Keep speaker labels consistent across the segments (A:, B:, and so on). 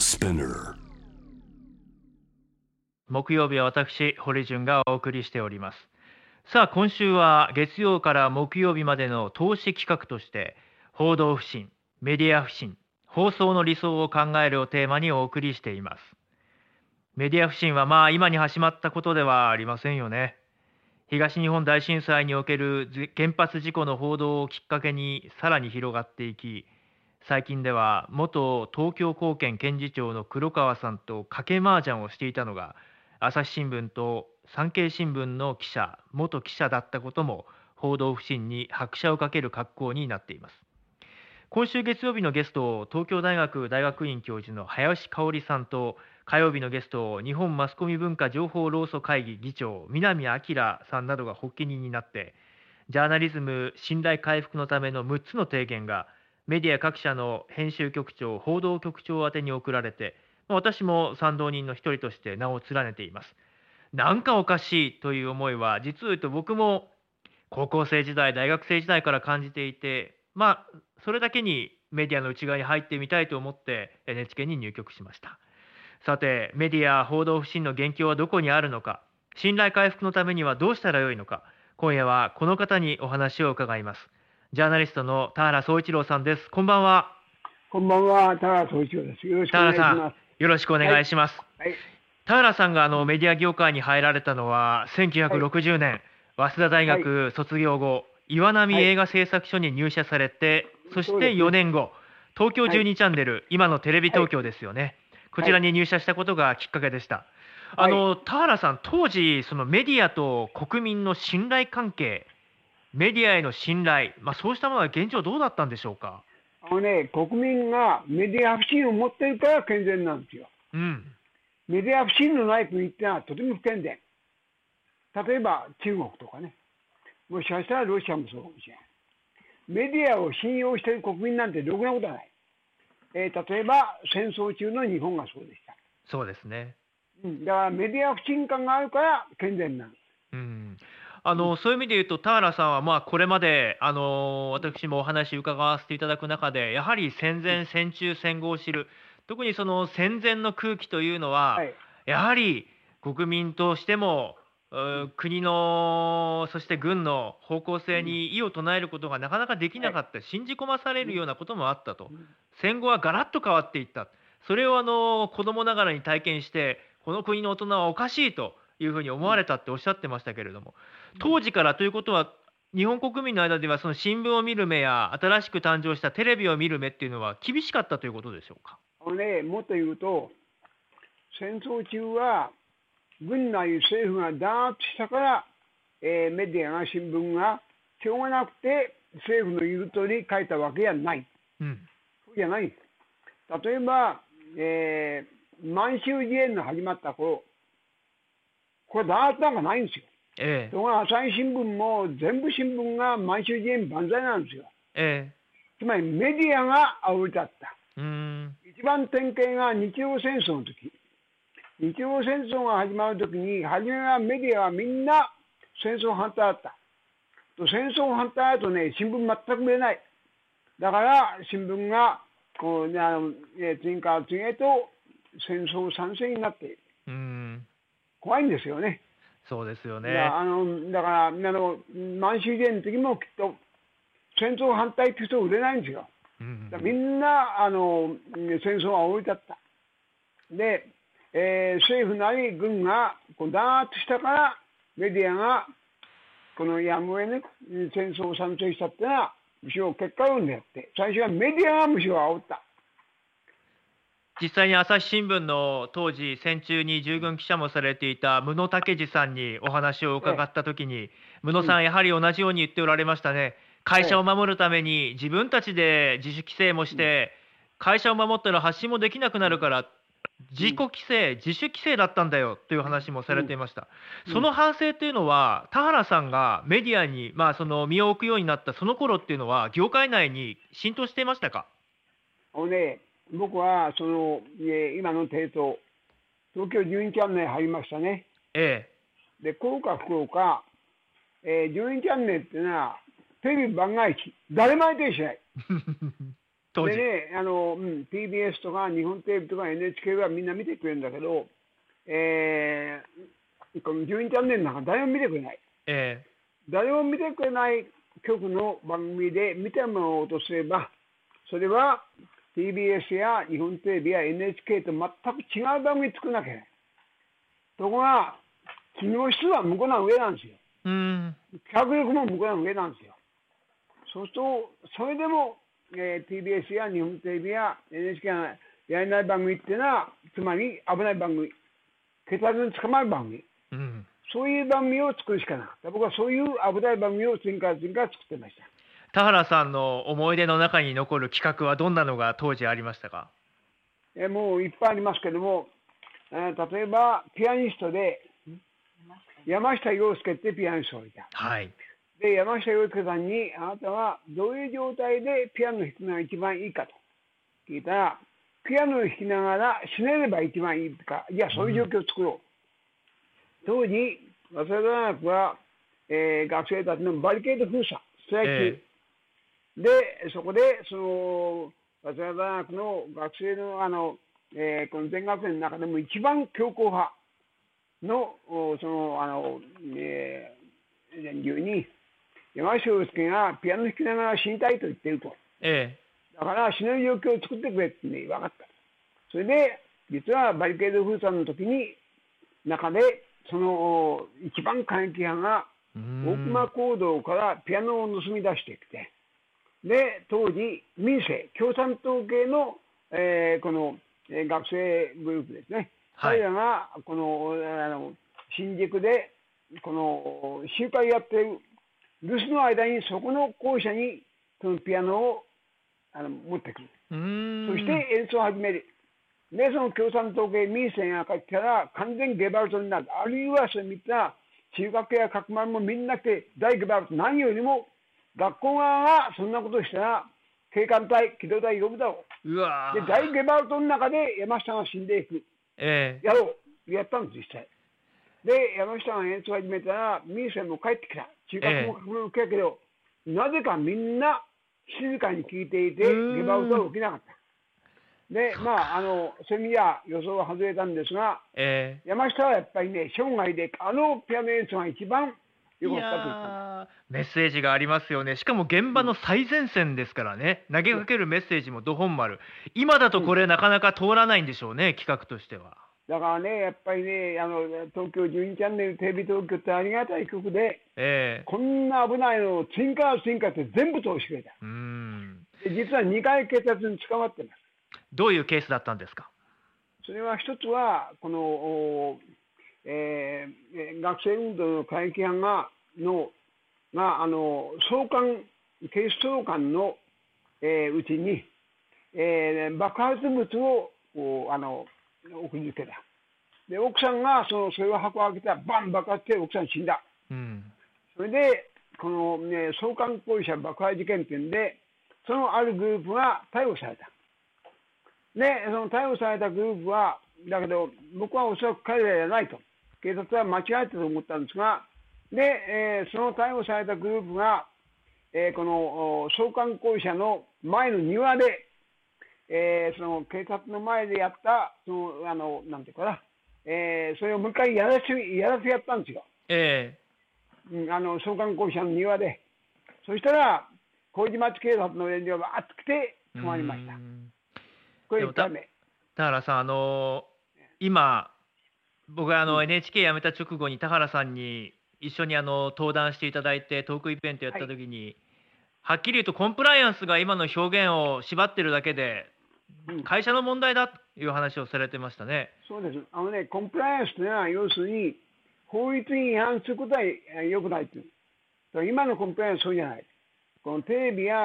A: Spinner.
B: 木曜日は私堀潤がお送りしております。さあ今週は月曜から木曜日までの投資企画として報道不信メディア不信放送の理想を考えるをテーマにお送りしています。メディア不信はまあ今に始まったことではありませんよね。東日本大震災における原発事故の報道をきっかけにさらに広がっていき最近では元東京高検検事長の黒川さんと賭け麻雀をしていたのが朝日新聞と産経新聞の記者元記者だったことも報道不信に拍車をかける格好になっています。今週月曜日のゲストを東京大学大学院教授の林香織さんと火曜日のゲストを日本マスコミ文化情報労組会議議長南明さんなどが発起人になってジャーナリズム信頼回復のための6つの提言がメディア各社の編集局長報道局長宛に送られて私も賛同人の一人として名を連ねています。なんかおかしいという思いは実を言うと僕も高校生時代大学生時代から感じていてまあそれだけにメディアの内側に入ってみたいと思って NHK に入局しましたさてメディア報道不信の元凶はどこにあるのか信頼回復のためにはどうしたらよいのか今夜はこの方にお話を伺いますジャーナリストの田原総一郎さんです。こんばんは。
C: こんばんは。田原総一郎です。よろしくお願いします。
B: よろしくお願いします。はい、田原さんがあのメディア業界に入られたのは1960年、はい、早稲田大学卒業後、岩波映画製作所に入社されて、そして4年後、東京12チャンネル、今のテレビ東京ですよね、こちらに入社したことがきっかけでした。あの田原さん、当時、そのメディアと国民の信頼関係、メディアへの信頼、まあ、そうしたものは現状、どうだったんでしょうか？
C: あのね、国民がメディア不信を持っているから健全なんですよ。
B: うん、
C: メディア不信のない国ってのはとても不健全。例えば中国とかね、もしかしたらロシアもそうかもしれない。メディアを信用している国民なんてろくなことはない。えー、例えば戦争中の日本がそうでした。
B: そうですね。
C: うん、だからメディア不信感があるから健全なんです。
B: うんあのそういう意味で言うと、田原さんはまあこれまであの私もお話伺わせていただく中で、やはり戦前、戦中、戦後を知る、特にその戦前の空気というのは、はい、やはり国民としても、国のそして軍の方向性に異を唱えることがなかなかできなかった、信じ込まされるようなこともあったと、戦後はガラッと変わっていった、それをあの子供ながらに体験して、この国の大人はおかしいというふうに思われたっておっしゃってましたけれども、当時からということは、日本国民の間ではその新聞を見る目や新しく誕生したテレビを見る目っていうのは厳しかったということでしょうか？
C: あのね、もっと言うと、戦争中は軍内政府がダーッとしたから、えー、メディアが新聞がしょうがなくて政府の言う通り書いたわけじゃない。
B: うん、
C: そうじゃない。例えば、えー、満州事変の始まった頃、これダーッとなんかないんですよ。
B: ええ、
C: ところが朝日新聞も全部新聞が満州事変万歳なんですよ。
B: ええ、
C: つまりメディアが煽り立った。
B: うん
C: 一番典型が日露戦争の時日露戦争が始まる時に初めはメディアはみんな戦争反対だった。と戦争反対だとね新聞全く売れない。だから新聞がこう、あの次から次へと戦争賛成になっている。
B: うん
C: 怖いんですよね。
B: そうですよね。
C: あのだからあの満州事変の時もきっと戦争反対って人売れないんですよ。
B: うん、
C: みんなあの戦争は追い立った。で、えー、政府なり軍がこうダーッとしたからメディアがこのやむを得ね戦争を賛成したっていうのはむしろ結果論であって最初はメディアがむしろ煽った。
B: 実際に朝日新聞の当時戦中に従軍記者もされていた武野武二さんにお話を伺った時に、武野さんやはり同じように言っておられましたね。会社を守るために自分たちで自主規制もして会社を守ったら発信もできなくなるから自己規制、自主規制だったんだよという話もされていました、その反省というのは、田原さんがメディアに、まあ、その身を置くようになったその頃っていうのは、業界内に浸透していましたか？
C: ね、僕はその、え今の提訴、東京12チャンネル入りましたね。
B: え
C: え。で、福岡、福岡、えー、12チャンネルっていうのは、テレビ番外地、誰も相手にしない。
B: 当時。
C: でね、あの、うん、TBS とか日本テレビとか NHK はみんな見てくれるんだけど、えー、この12チャンネルなんか誰も見てくれない。
B: え
C: 誰も見てくれない局の番組で見てもらおうとすれば、それは TBS や日本テレビや NHK と全く違う番組作らなきゃいけない。ところが、機能質は向こうの上なんですよ。
B: えうん。
C: 脚力も向こうの上なんですよ。そうすると、それでも、えー TBS や日本テレビや NHK がやれない番組っていうのは、つまり危ない番組、血圧に捕まる番組、
B: うん。
C: そういう番組を作るしかなかった。僕はそういう危ない番組を次から次から作ってました。
B: 田原さんの思い出の中に残る企画はどんなのが当時ありましたか？
C: えーもういっぱいありますけども、えー例えばピアニストで山下洋介ってピアニストがいた。
B: はい。
C: で、山下洋介さんに、あなたはどういう状態でピアノを弾くのが一番いいかと聞いたら、ピアノを弾きながら死ねれば一番いいか、いや、そういう状況を作ろう。当時、早稲田大学は、えー学生たちのバリケード封鎖、ストライキ、
B: え
C: で、そこで、その、早稲田大学の学生の、あの、えーこの全学年の中でも一番強硬派の、おその、あの、えー連中に、山下洋介がピアノ弾きながら死にたいと言っていると。
B: え
C: だから死ぬ状況を作ってくれって、ね、分かった。それで、実はバリケード封鎖の時に、中で、その一番過激派が大熊講堂からピアノを盗み出してきて、で、当時、民政、共産党系の、えーこの、えー学生グループですね。
B: はい
C: 彼らが、この、あの、新宿で、この、集会やってる留守の間に、そこの校舎に、そのピアノをあの持ってくる。そして演奏を始める。で、その共産党系民政が帰ってきたら完全ゲバルトになる。あるいはそういった中学や角丸もみんな来て大ゲバルト。何よりも学校側がそんなことをしたら警官隊、機動隊呼ぶだろ
B: うわ
C: う。で、
B: ー
C: 大ゲバルトの中で山下が死んでいく。
B: ええ
C: やろう。やったんです、実際。で、山下が演奏を始めたら民政も帰ってきた。中学も角丸も受けたけど、なぜかみんな静かに聞いていて、ゲバルトは起きなかった。で、まあ、あの、そういう意味では予想は外れたんですが、
B: え
C: 山下はやっぱりね、生涯であのピアノ演奏が一番
B: メッセージがありますよね。しかも現場の最前線ですからね。投げかけるメッセージもど本丸。今だとこれなかなか通らないんでしょうね企画としては。
C: だからね、やっぱりね、あの東京12チャンネルテレビ東京ってありがたい曲で、
B: ええ。
C: こんな危ないのを次から次からって全部通してくれた。
B: うーん。
C: で実は2回血圧に捕まってます。
B: どういうケースだったんですか？
C: それは一つは、この、おえーえー学生運動の過激派が、の、が、あの、総監、警視総監の、えーうちに、えー爆発物を、こうあの、送りつけた。で、奥さんが、その、それを箱を開けたら、バン爆発して奥さん死んだ。
B: うん
C: それで、この、ね、総監行為者爆破事件っていうんで、そのあるグループが逮捕された。で、その逮捕されたグループは、だけど、僕はおそらく彼らじゃないと。警察は間違えたと思ったんですが、で、えーその逮捕されたグループが、えーこのお総監行為者の前の庭で、えーその警察の前でやった、その、あの、なんていうかな、えーそれをもう一回やらせ、やらせやったんですよ。
B: え
C: うんあの総監公社の庭で、そしたら、麹町警察の連中がわーっと来て
B: え
C: 止まりましたこれ1回目。
B: 田原さん、あの今、僕はあの
C: うん
B: NHK 辞めた直後に田原さんに一緒にあの登壇していただいて、トークイベントやったときに、はっきり言うと、コンプライアンスが今の表現を縛ってるだけで、
C: うん
B: 会社の問題だという話をされてましたね。
C: そうです。あのね、コンプライアンスというのは、要するに、法律に違反することはえー良くないという。今のコンプライアンスはそうじゃない。このテレビや、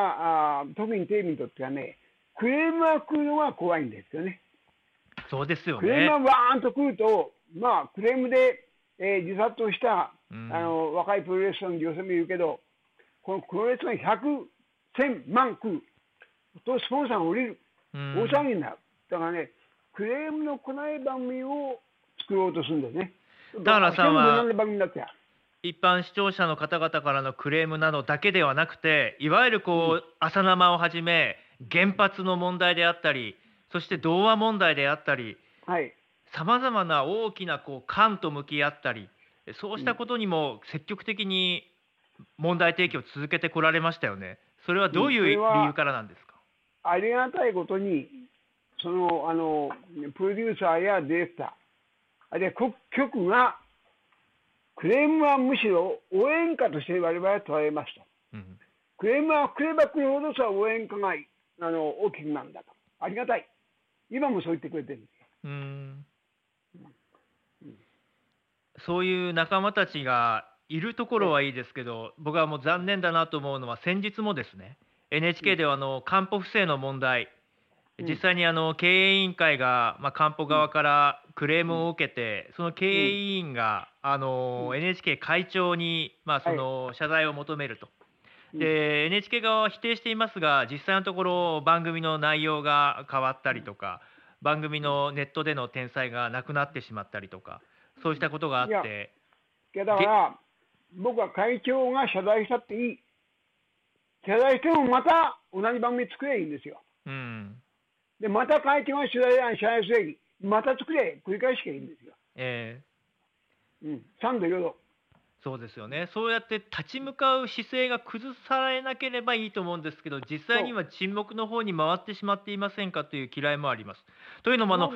C: あー特にテレビにとってはね、クレームが来るのが怖いんですよね。
B: そうですよ
C: クレー
B: ね
C: ム。がわーんと来ると、まあ、クレームで、えー自殺をした
B: うん
C: あの若いプロレスラーの女性もいるけど、このプロレスが100、1000万来るとスポンサーが降りる、
B: うん
C: 大騒ぎになる。だからね、クレームの来ない番組を作ろうとするんですね。
B: 田原さんは一般視聴者の方々からのクレームなどだけではなくていわゆるこう、朝生をはじめ原発の問題であったり、そして童話問題であったり、
C: はい。
B: さまざまな大きなこう官と向き合ったり、そうしたことにも積極的に問題提起を続けてこられましたよね。それはどういう理由からなんですか？
C: ありがたいことに、その、あの、プロデューサーやディレクター、あるいは局局が、クレームはむしろ応援歌として我々は捉えますと。
B: うん
C: クレームはくればくるほどさ応援歌があの大きくなるんだと。ありがたい。今もそう言ってくれてるんですよ。
B: そういう仲間たちがいるところはいいですけど、僕はもう残念だなと思うのは、先日もですね、NHK ではあの官報不正の問題、
C: うん。
B: 実際にあの経営委員会が、まあ、官報側からクレームを受けて、その経営委員が、あの
C: うん。
B: NHK 会長に、まあ、その謝罪を求めると。
C: うん。
B: で NHK 側は否定していますが、実際のところ、番組の内容が変わったりとか、番組のネットでの転載がなくなってしまったりとか、そうしたことがあっ
C: いや
B: て、
C: いやだから、僕は会長が謝罪したっていい。謝罪してもまた同じ番組作ればいいんですよ。
B: うん、
C: で、また会長が謝罪謝罪すればいい。また作れ、繰り返しがいいんですよ。
B: えー
C: うん。3度4度。
B: そうですよね、そうやって立ち向かう姿勢が崩されなければいいと思うんですけど、実際には沈黙の方に回ってしまっていませんかという嫌いもあります。というのもあの、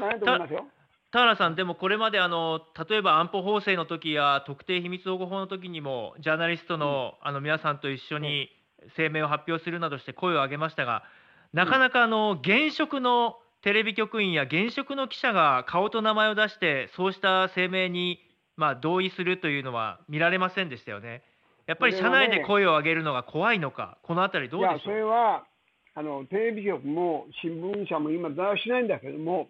B: 田原さん、でもこれまであの例えば安保法制の時や特定秘密保護法の時にもジャーナリストの,、あの皆さんと一緒に声明を発表するなどして声を上げましたがなかなかあの現職のテレビ局員や現職の記者が顔と名前を出してそうした声明に、まあ、同意するというのは見られませんでしたよね。やっぱり社内で声を上げるのが怖いのか、このあたりどうでしょう？
C: れは、あの、テレビ局も新聞社も今、だらしないんだけども、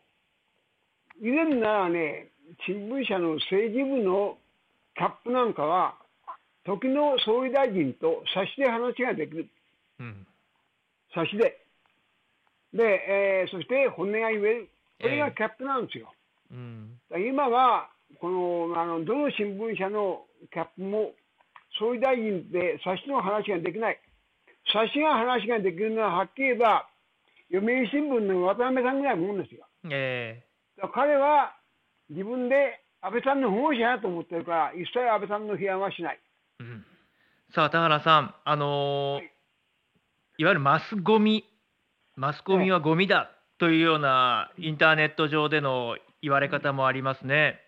C: 以前ならね、新聞社の政治部のキャップなんかは、時の総理大臣と差しで話ができる。
B: うん
C: 差しで。で、えーそして本音が言える。これがキャップなんですよ。
B: うん
C: だから今は、この、あの、どの新聞社のキャップも、総理大臣で差しの話ができない。差しが話ができるのは、はっきり言えば、読売新聞の渡辺さんぐらいのもんですよ。
B: え
C: だから彼は自分で安倍さんの保護者だと思ってるから、一切安倍さんの批判はしない。
B: うん。さあ田原さん、あのー
C: はい。
B: い、わゆるマスゴミ、マスコミはゴミだというようなインターネット上での言われ方もありますね、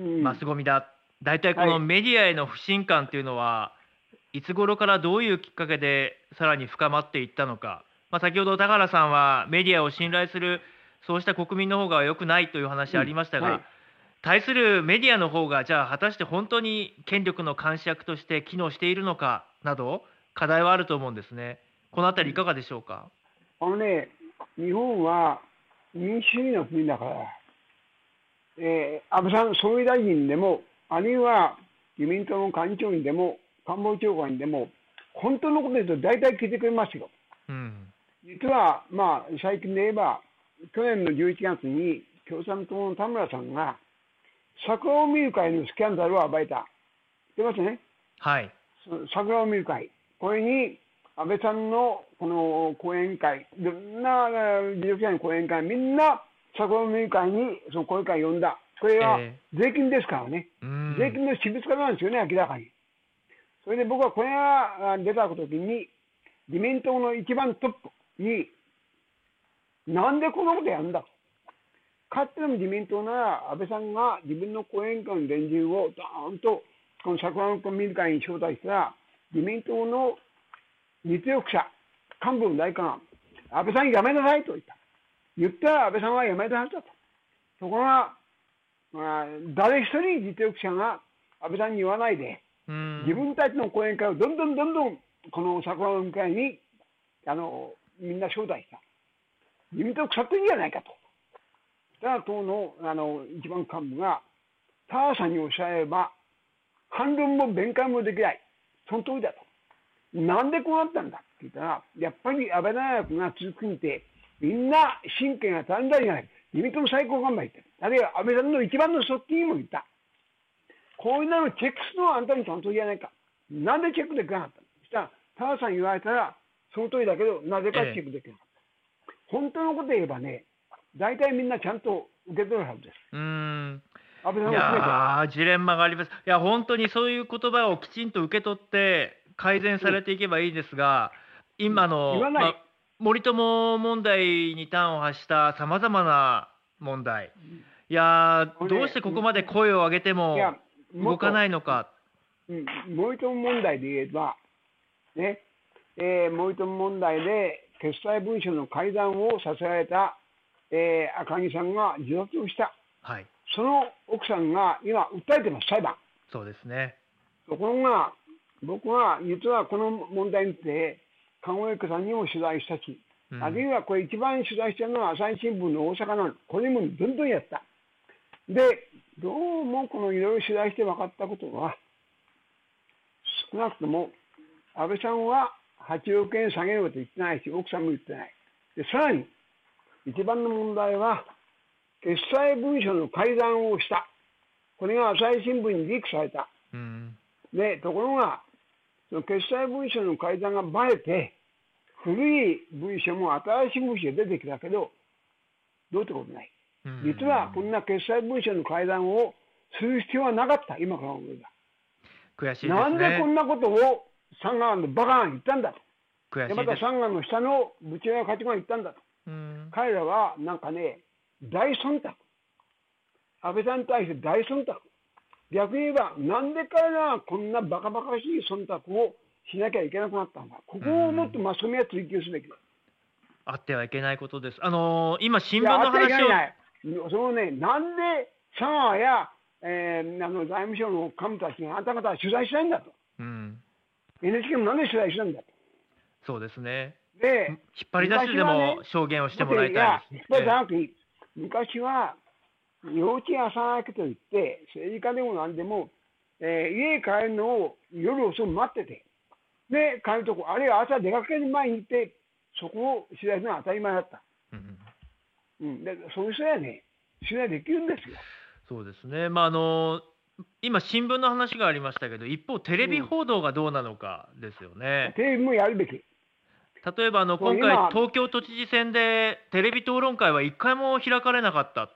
C: うん。
B: マスゴミだ、大体この
C: はい。
B: メディアへの不信感というのは、いつ頃からどういうきっかけでさらに深まっていったのか、まあ、先ほど田原さんはメディアを信頼する、そうした国民の方が良くないという話ありましたが、
C: うんはい
B: 対するメディアの方が、じゃあ、果たして本当に権力の監視役として機能しているのかなど、課題はあると思うんですね。このあたり、いかがでしょうか？
C: あのね、日本は民主主義の国だから、えー安倍さん、総理大臣でも、あるいは自民党の幹事長にでも、官房長官にでも、本当のこと言うと大体聞いてくれますよ。
B: うん、
C: 実は、まあ、最近で言えば、去年の11月に共産党の田村さんが、桜を見る会のスキャンダルを暴いた。知ってますね？
B: はい、
C: 桜を見る会、これに安倍さんのこの講演会、いろんな自力者の講演会、みんな桜を見る会にその講演会を呼んだ。これは
B: え
C: 税金ですからね。
B: うん、
C: 税金の私物化なんですよね、明らかに。それで僕はこれがあ出たときに、自民党の一番トップに、なんでこんなことやるんだ？と。かつての自民党なら、安倍さんが自分の後援会の連中をドーンとこの桜の見る会に招待したら、自民党の実力者、幹部の大官が、安倍さん辞めなさいと言った。言ったら安倍さんは辞めたはずだと。ところが、まあ、誰一人実力者が安倍さんに言わないで、
B: うん
C: 自分たちの講演会をどんどんどんどんこの桜の会にあのみんな招待した。自民党腐ってんじゃないかと。だから党のあの一番幹部が、ターさんにおっしゃれば、反論も弁解もできない。その通りだと。なんでこうなったんだって言ったら、やっぱり安倍大学が続くにて、みんな神経が足んだんじゃない。自民党の最高幹部が言って。あるいは安倍さんの一番の側近も言った。こういうのをチェックするのはあんたに担当じゃないか。なんでチェックできなかったの？そしたら、タワさん言われたら、その通りだけど、なぜかチェックできなかった。本当のこと言えばね、大体みんなちゃんと受け取るはずです。
B: うーん。
C: 安倍さん
B: い。やー、ジレンマがあります。いや、本当にそういう言葉をきちんと受け取って、改善されていけばいいですが、今の、
C: 言わない
B: まあ森友問題に端を発したさまざまな問題、いやどうしてここまで声を上げても動かないのか。
C: うん、森友問題で言えば、ねえー森友問題で決裁文書の改ざんをさせられた、えー赤木さんが自殺をした、
B: はい、
C: その奥さんが今、訴えてます、裁判。
B: そうですね。
C: ところが、僕は実はこの問題について、籠池さんにも取材したし、
B: うん
C: あるいはこれ、一番取材してるのは朝日新聞の大阪なの、これもどんどんやった。で、どうもこのいろいろ取材して分かったことは、少なくとも安倍さんは8億円下げようと言ってないし、奥さんも言ってない。でさらに、一番の問題は、決裁文書の改ざんをした。これが朝日新聞にリークされた。
B: うん
C: で、ところが、その決裁文書の改ざんがばれて、古い文書も新しい文書が出てきたけど、どうってことない。
B: うん
C: 実はこんな決裁文書の改ざんをする必要はなかった、今から思えば。
B: 悔しいですね。
C: なんでこんなことを三河のバカが言ったんだと。で、
B: 悔しいです。
C: また三河の下の部長や課長が言ったんだと。
B: うん
C: 彼らはなんかね、大忖度。安倍さんに対して大忖度。逆に言えば、なんで彼らはこんなバカバカしい忖度をしなきゃいけなくなったのか。ここをもっとマスコミは追求すべきだ。
B: あってはいけないことです。あのー今、新聞の
C: あってはいけ
B: 話を。
C: ない。そのね、なんで佐川や、えーあの財務省の幹部たちがあんた方は取材しないんだと。
B: うん、
C: NHK もなんで取材しないんだ？と。
B: そうですね。
C: で、
B: 引っ張り出してでも証言をしてもらいたいです
C: いや、引っ張り出さなくていい。昔は、幼稚園朝明けといって、政治家でもなんでも、えー家帰るのを夜遅く待ってて、で、帰るとこ、あるいは朝出かける前に行って、そこを取材するのは当たり前だった。
B: うん
C: うん、でそういう人はね、取材できるんですよ。
B: そうですね。まああの今新聞の話がありましたけど、一方テレビ報道がどうなのかですよね。
C: テレビもやるべき。
B: 例えばあの今回
C: 今
B: 東京都知事選でテレビ討論会は一回も開かれなかった。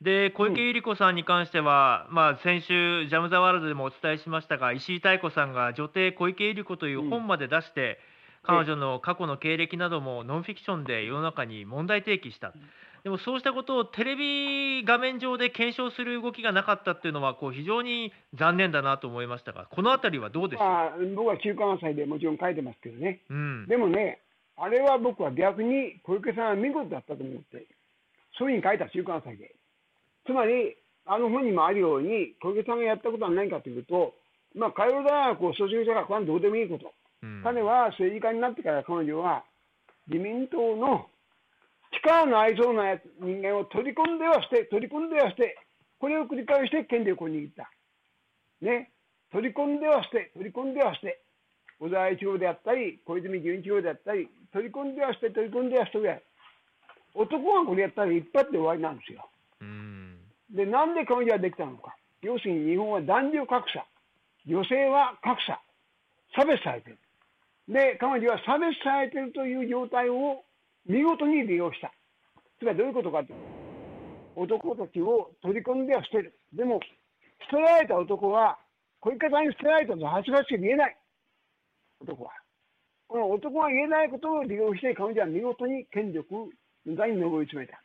B: で小池百合子さんに関しては、まあ、先週、ジャム・ザ・ワールドでもお伝えしましたが、石井妙子さんが女帝小池百合子という本まで出して、彼女の過去の経歴などもノンフィクションで世の中に問題提起した。でもそうしたことをテレビ画面上で検証する動きがなかったっていうのはこう非常に残念だなと思いましたが、このあたりはどうでしょう、
C: まあ、僕は中間祭でもちろん書いてますけどね。
B: うん、
C: でもね、あれは僕は逆に小池さんは見事だったと思って、そういうふうに書いた週刊祭で。つまり、あの本にもあるように、小池さんがやったことは何かというと、まあ、海洋大学を卒業したから、これはどうでもいいこと。
B: うん
C: 彼は政治家になってから彼女は、自民党の力のありそうなやつ人間を取り込んでは捨て、取り込んでは捨て、これを繰り返して権力を握った。ね。取り込んでは捨て、取り込んでは捨て。小沢一郎であったり、小泉純一郎であったり、取り込んでは捨て、取り込んでは捨てぐらい。男がこれやったら一発で終わりなんですよ。
B: うん
C: で、なんで彼女はできたのか。要するに日本は男女格差。女性は格差。差別されてる。で、彼女は差別されてるという状態を見事に利用した。つまりどういうことかという、男たちを取り込んでは捨てる。でも、捨てられた男は、小池さんに捨てられたのは恥ずかしく見えない。男は。この男が言えないことを利用して、彼女は見事に権力座に上り詰めた。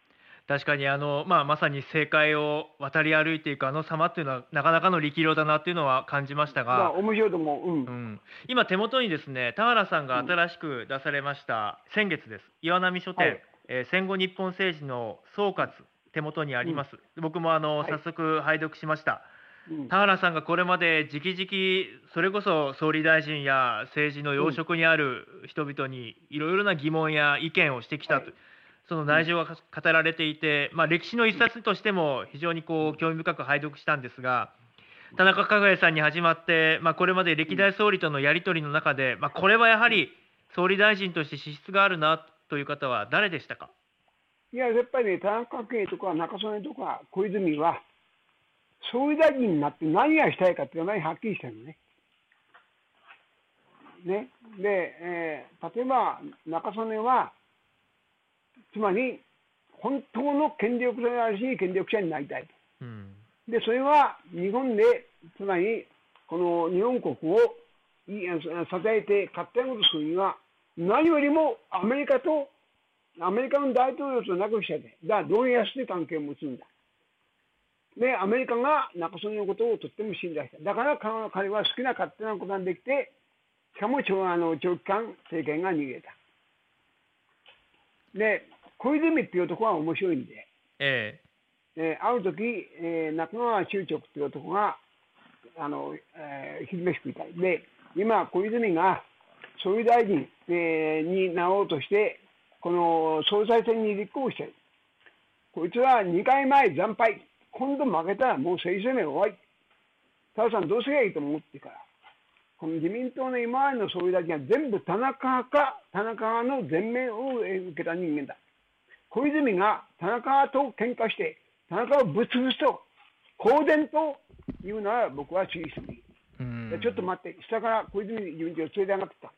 B: 確かにあの、まあ、まさに政界を渡り歩いていくあの様っていうのはなかなかの力量だなっていうのは感じました
C: まあ、
B: が、
C: 面白いと思う。うん。
B: う。ん、今手元にですね田原さんが新しく出されました、先月です。岩波書店、
C: はい。
B: えー戦後日本政治の総括手元にあります、僕もあの
C: はい。
B: 早速拝読しました、
C: うん。
B: 田原さんがこれまで直々それこそ総理大臣や政治の要職にある人々にいろいろな疑問や意見をしてきたと、
C: はい
B: その内情が語られていて、まあ、歴史の一冊としても非常にこう興味深く拝読したんですが田中角栄さんに始まって、まあ、これまで歴代総理とのやり取りの中で、まあ、これはやはり総理大臣として資質があるなという方は誰でしたか？
C: いや、やっぱりね、田中角栄とか中曽根とか小泉は、総理大臣になって何がしたいかっていうのははっきりしてるのね。ね。で、えー例えば中曽根は、つまり、本当の権力者であるし、権力者になりたいと。
B: うん
C: で、それは日本で、つまり、この日本国をい支えて勝手なことするには、何よりもアメリカと、アメリカの大統領と仲良くして、だから同意やすい関係を持つんだ。で、アメリカがなんかそのことをとっても信頼した。だから彼は好きな勝手なことができて、しかも長あの長期間政権が逃げた。で、小泉っていう男は面白いんで、
B: え
C: えー、ある時、えー、中川修直っていう男が、あの、えー、昼飯食いたい。で、今、小泉が総理大臣、えー、になろうとして、この総裁選に立候補してる。こいつは2回前惨敗。今度負けたらもう政治生命終わり。田中さんどうすりゃいいと思ってから。この自民党の今までの総理大臣は全部田中か、田中の全面を受けた人間だ。小泉が田中と喧嘩して、田中をぶつぶつと、公然と言うなら僕は注意してもいい。ちょっと待って、下から小泉自民党を連れて上がってた。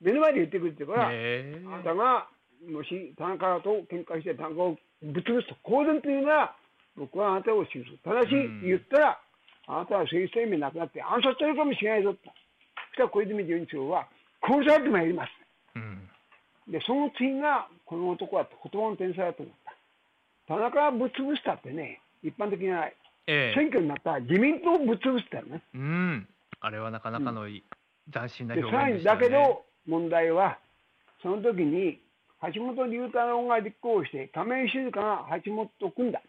C: 目の前で言ってくれてから、あなたがもし田中と喧嘩して田中をぶつぶつと公然と言うなら、僕はあなたを支持する。ただし、言ったら、あなたは政治生命なくなって暗殺されるかもしれないぞと。そしたら小泉純一郎は、殺されてもやります。うん、で、その次が、この男は言葉の天才だと思った。田中はぶっ潰したってね、一般的には、ええ、選挙になったら自民党をぶっ潰したよね。
B: うん。あれはなかなかの、うん、斬新な表
C: 現でした、ね、だけど、問題は、その時に、橋本龍太郎が立候補して、亀井静香が橋本と組んだ。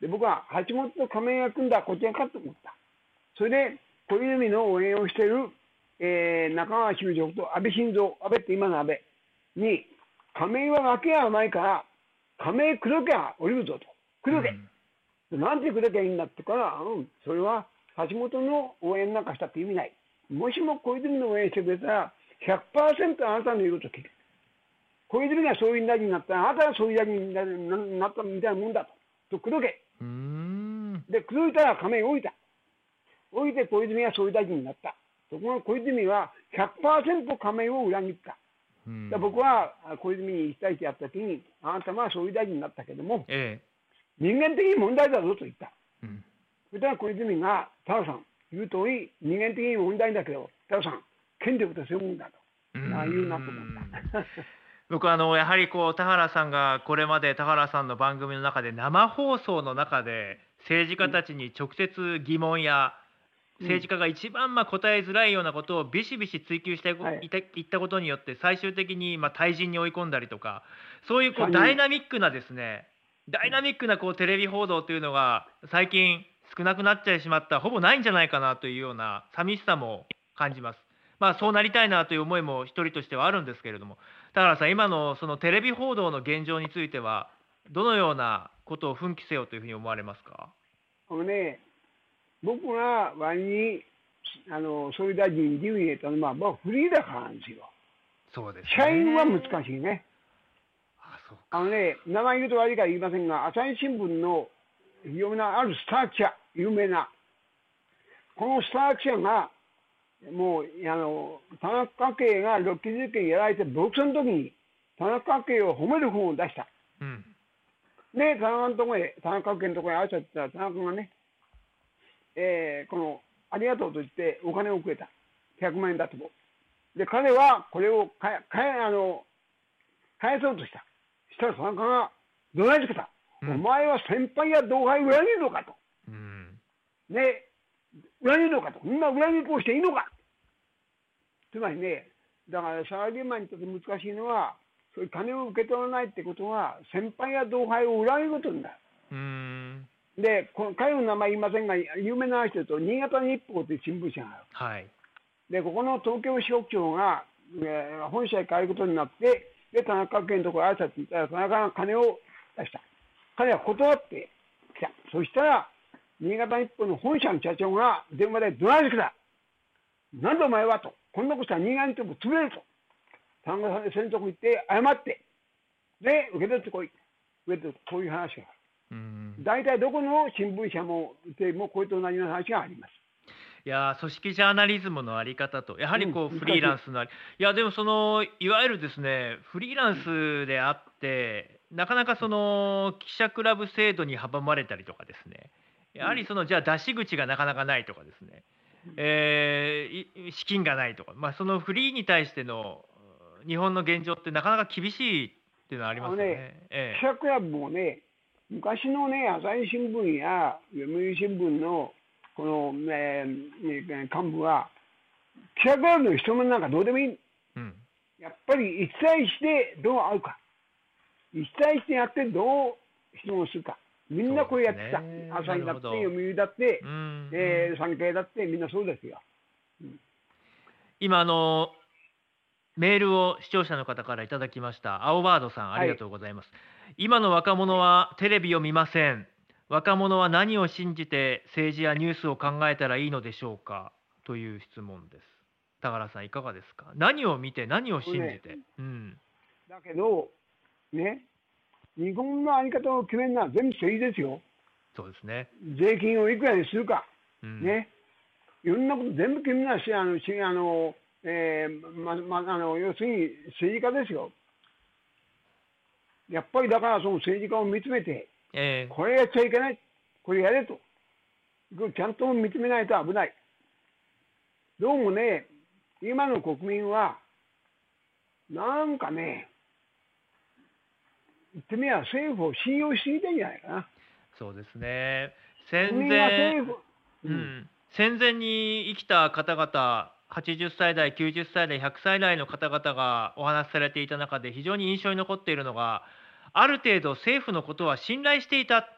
C: で僕は橋本と亀井が組んだこっちが勝つと思った。それで小泉の応援をしている、えー、中川修直と安倍晋三、安倍って今の安倍に、亀井は負けはないから、亀井黒きゃ降りるぞと。黒け。うん、なんて黒きゃいいんだってから、うん、それは橋本の応援なんかしたって意味ない。もしも小泉の応援してくれたら、100%あなたの言うこと聞く。小泉が総理大臣になったら、あなたが総理大臣になったみたいなもんだと。と、口説け。で、口説いたら亀井降りた。降りて小泉が総理大臣になった。ところが小泉は100%亀井を裏切った。だ僕は小泉に一対一やった時に、あなたは総理大臣になったけども、ええ、人間的に問題だぞと言った。うん、そしたら小泉が、田尾さん、言う通り、人間的に問題だけど、田尾さん、権力とそういうもんだと、ああいうなと思った。
B: 僕あのやはりこう田原さんがこれまで田原さんの番組の中で生放送の中で政治家たちに直接疑問や政治家が一番まあ答えづらいようなことをビシビシ追及していったことによって最終的にまあ退陣に追い込んだりとかそういうこうダイナミックなですねダイナミックなこうテレビ報道というのが最近少なくなっちゃいしまったほぼないんじゃないかなというような寂しさも感じます。まあそうなりたいなという思いも一人としてはあるんですけれども。田原さん今のそのテレビ報道の現状についてはどのようなことを奮起せよというふうに思われますか？
C: ね僕が割にあの総理大臣に留入れたのは、まあ、フリーだからなんですよ。
B: そうです、ね、
C: 社員は難しいね。あのね、名前言うと悪いから言いませんが、朝日新聞の有名なあるスター記者、有名な、このスター記者が、もう、あの、田中家が60件やられて、僕その時に、田中家を褒める本を出した。うん、で、田中のとこへ、田中家のとこへ挨拶したら、田中がね、えー、この、ありがとうと言ってお金をくれた。100万円だと。で、彼はこれをかかあの返そうとした。したら田中が怒鳴りつけた。うん、お前は先輩や同輩裏切るのかと。うん、ね、裏切るのかと。みんな裏切りこうしていいのか。つまりね、だからサラリーマンにとって難しいのは、そういう金を受け取らないってことは、先輩や同輩を裏切ることになる。うんで、この彼の名前言いませんが、有名な人と、新潟日報という新聞社がある。はい、で、ここの東京支局長が、えー、本社へ帰ることになって、で、田中家のところ挨拶に行ったら、田中が金を出した。彼は断ってきた。そしたら、新潟日報の本社の社長が電話で怒鳴りつけた。なんでお前はと。こんなことしたら新潟日報潰れると。田中さんで先頭行って謝って、で、受け取ってこい。受け取ってこういう話がある。大体どこの新聞社もでもこういった同じような話があります。
B: いや組織ジャーナリズムのあり方とやはりこう、フリーランスのありいやでもそのいわゆるですねフリーランスであってなかなかその記者クラブ制度に阻まれたりとかですねやはりそのじゃあ出し口がなかなかないとかですね、えーい資金がないとか、まあ、そのフリーに対しての日本の現状ってなかなか厳しいっていうのはありますよね。
C: あの
B: え
C: 記者クラブもね、昔のね、朝日新聞や読売新聞のこの、えー幹部は、記者クラブの人もなんかどうでもいい。
B: えうん
C: やっぱり一対一でどう会うか。一対一でやってどう質問するか。みんなこれやってた。
B: ね
C: 朝日だって、読売だって、
B: うん
C: えー産経だってみんなそうですよ。
B: 今あのメールを視聴者の方からいただきました青バードさんありがとうございます、今の若者はテレビを見ません。若者は何を信じて政治やニュースを考えたらいいのでしょうか？という質問です。田原さんいかがですか？何を見て何を信じて、うん。
C: だけど、ね、日本の在り方を決めるのは全部政治ですよ。
B: そうですね、
C: 税金をいくらにするか。
B: うん、
C: ね、いろんなこと全部決めなし、あの、しあの、えーま、ま、あの、要するに政治家ですよ。やっぱりだからその政治家を見つめて、
B: え
C: これやっちゃいけない、これやれと。これちゃんと見つめないと危ない。どうもね、今の国民は、なんかね、言ってみれば政府を信用しすぎてんじゃないかな。
B: ーそうですね戦前う、ん、戦前に生きた方々80歳代90歳代100歳代の方々がお話しされていた中で非常に印象に残っているのがある程度政府のことは信頼していた。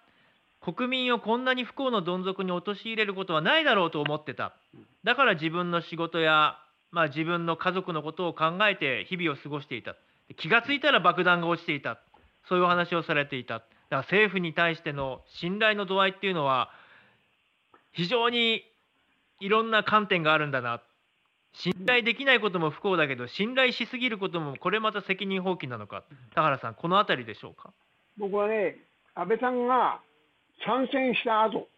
B: 国民をこんなに不幸のどん底に陥れることはないだろうと思ってた。だから自分の仕事や、まあ、自分の家族のことを考えて日々を過ごしていた。気がついたら爆弾が落ちていた。そういうお話をされていた。だから政府に対しての信頼の度合いっていうのは非常にいろんな観点があるんだな。信頼できないことも不幸だけど信頼しすぎることもこれまた責任放棄なのか田原さんこの辺りでしょうか？
C: 僕はね、安倍さんが参戦した後、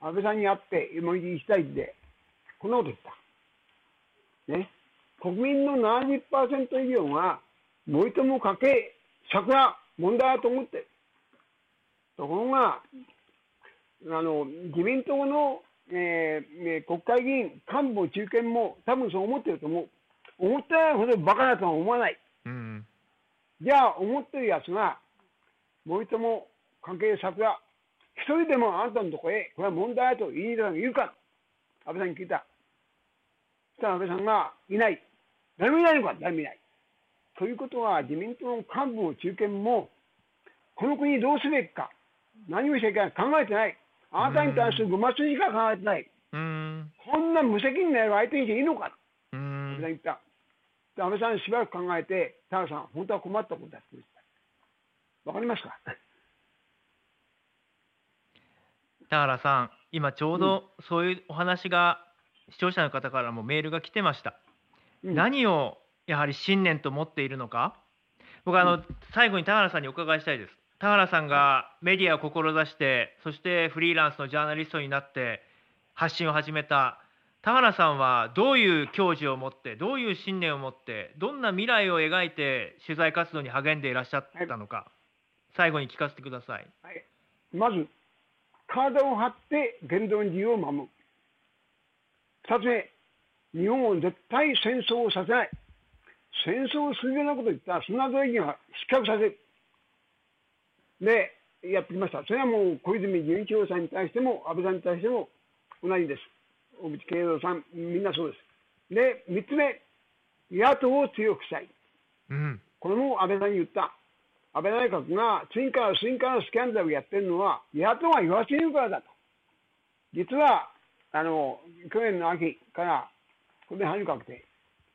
C: 安倍さんに会って、もう一対一で、こんなこと言った。ね。国民の70%以上が、森友かけ、桜、問題だと思ってる。ところが、あの、自民党の、えーね国会議員、幹部も中堅も多分そう思ってると思う。思ってないほどバカだとは思わない。
B: うん
C: じゃあ、思ってるやつが、森友関係桜、一人でもあなたのところへ、これは問題だと言いに行言うか、安倍さんに聞いた。そしたら安倍さんが、いない。誰もいないのか、誰もいない。ということは、自民党の幹部も中堅も、この国どうすべきか、何をしていけないか考えてない。あなたに対するごまつしか考えてない。
B: うん。
C: こんな無責任な相手にしていいのか、
B: う
C: 安倍さん
B: ん
C: 言った。で安倍さんしばらく考えて、田原さん、本当は困ったことだって言。わかりますか？
B: 田原さん今ちょうどそういうお話が視聴者の方からもメールが来てました。
C: うん。
B: 何をやはり信念と思っているのか。僕はあの、
C: うん。
B: 最後に田原さんにお伺いしたいです田原さんがメディアを志してそしてフリーランスのジャーナリストになって発信を始めた田原さんはどういう矜持を持ってどういう信念を持ってどんな未来を描いて取材活動に励んでいらっしゃったのか、最後に聞かせてください。
C: はい、まず、体を張って言論自由を守る。二つ目、日本を絶対戦争をさせない。戦争をするようなことを言ったら、そんな時には失格させる。で、やってきました。それはもう小泉純一郎さんに対しても、安倍さんに対しても同じです。小渕恵三さん、みんなそうです。で、三つ目、野党を強くしたい。
B: うん
C: これも安倍さんに言った。安倍内閣が次から次からスキャンダルをやってるのは、野党が弱すぎるからだと。実は、あの、去年の秋から、これで春にかけて、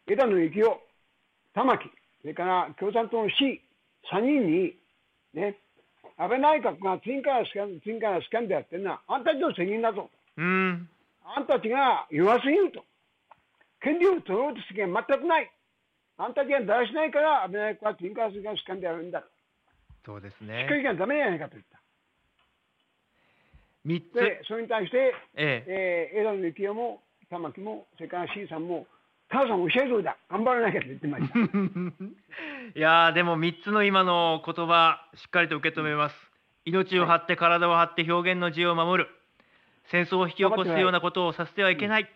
C: 枝野幸男、玉木、それから共産党の C、3人に、ね、安倍内閣が次からスキャン次からスキャンダルやってるのは、あんたたちの責任だと。
B: うん
C: あんたたちが弱すぎると。権利を取ろうとする気が全くない。あんたたちがだらしないから、安倍内閣は次から次からスキャンダルやるんだと。
B: そうです
C: しっか
B: ね
C: りがダメじゃないかと言った。
B: 3つ、
C: で、それに対して、
B: ええ
C: えー、枝野幸男も玉木も、それから C さんも、ターさんおっしゃる通りだ。頑張らなきゃって言ってました。
B: いやーでも3つの今の言葉しっかりと受け止めます命を張って体を張って表現の自由を守る戦争を引き起こすようなことをさせてはいけない、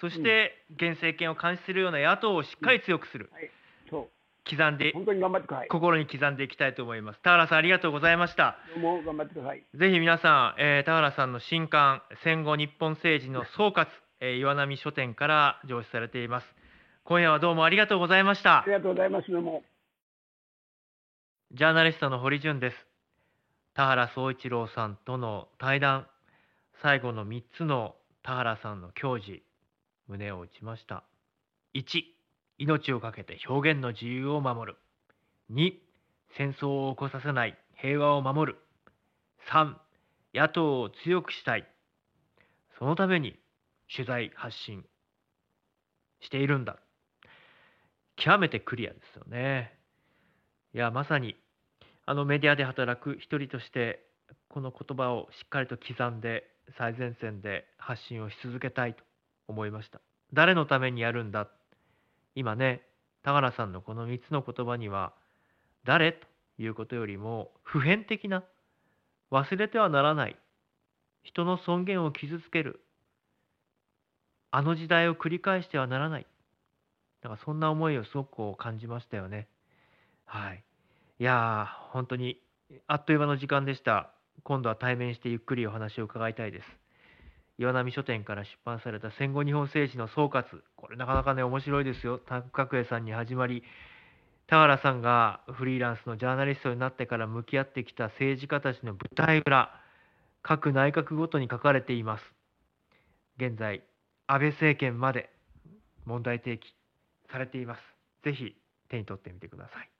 B: そして現政権を監視するような野党をしっかり強くする、
C: はい。そ
B: 刻んで
C: う。本当に頑張ってください。
B: 心に刻んでいきたいと思います田原さんありがとうございました
C: どうも頑張ってください。
B: ぜひ皆さん、えー田原さんの新刊戦後日本政治の総括、えー岩波書店から上梓されています今夜はどうもありがとうございました
C: ありがとうございます。どうも。
B: ジャーナリストの堀潤です。田原総一郎さんとの対談、最後の3つの田原さんの矜持、胸を打ちました。1、命を懸けて表現の自由を守る。2、戦争を起こさせない平和を守る。3、野党を強くしたい。そのために取材発信しているんだ。極めてクリアですよね。いやまさにあのメディアで働く一人としてこの言葉をしっかりと刻んで最前線で発信をし続けたいと思いました誰のためにやるんだ？今ね田原さんのこの3つの言葉には誰ということよりも普遍的な忘れてはならない人の尊厳を傷つけるあの時代を繰り返してはならないだからそんな思いをすごく感じましたよねはい。いやー、本当にあっという間の時間でした。今度は対面してゆっくりお話を伺いたいです。岩波書店から出版された戦後日本政治の総括。これなかなかね、面白いですよ。タンク角栄さんに始まり、田原さんがフリーランスのジャーナリストになってから向き合ってきた政治家たちの舞台裏、各内閣ごとに書かれています。現在、安倍政権まで問題提起されています。ぜひ手に取ってみてください。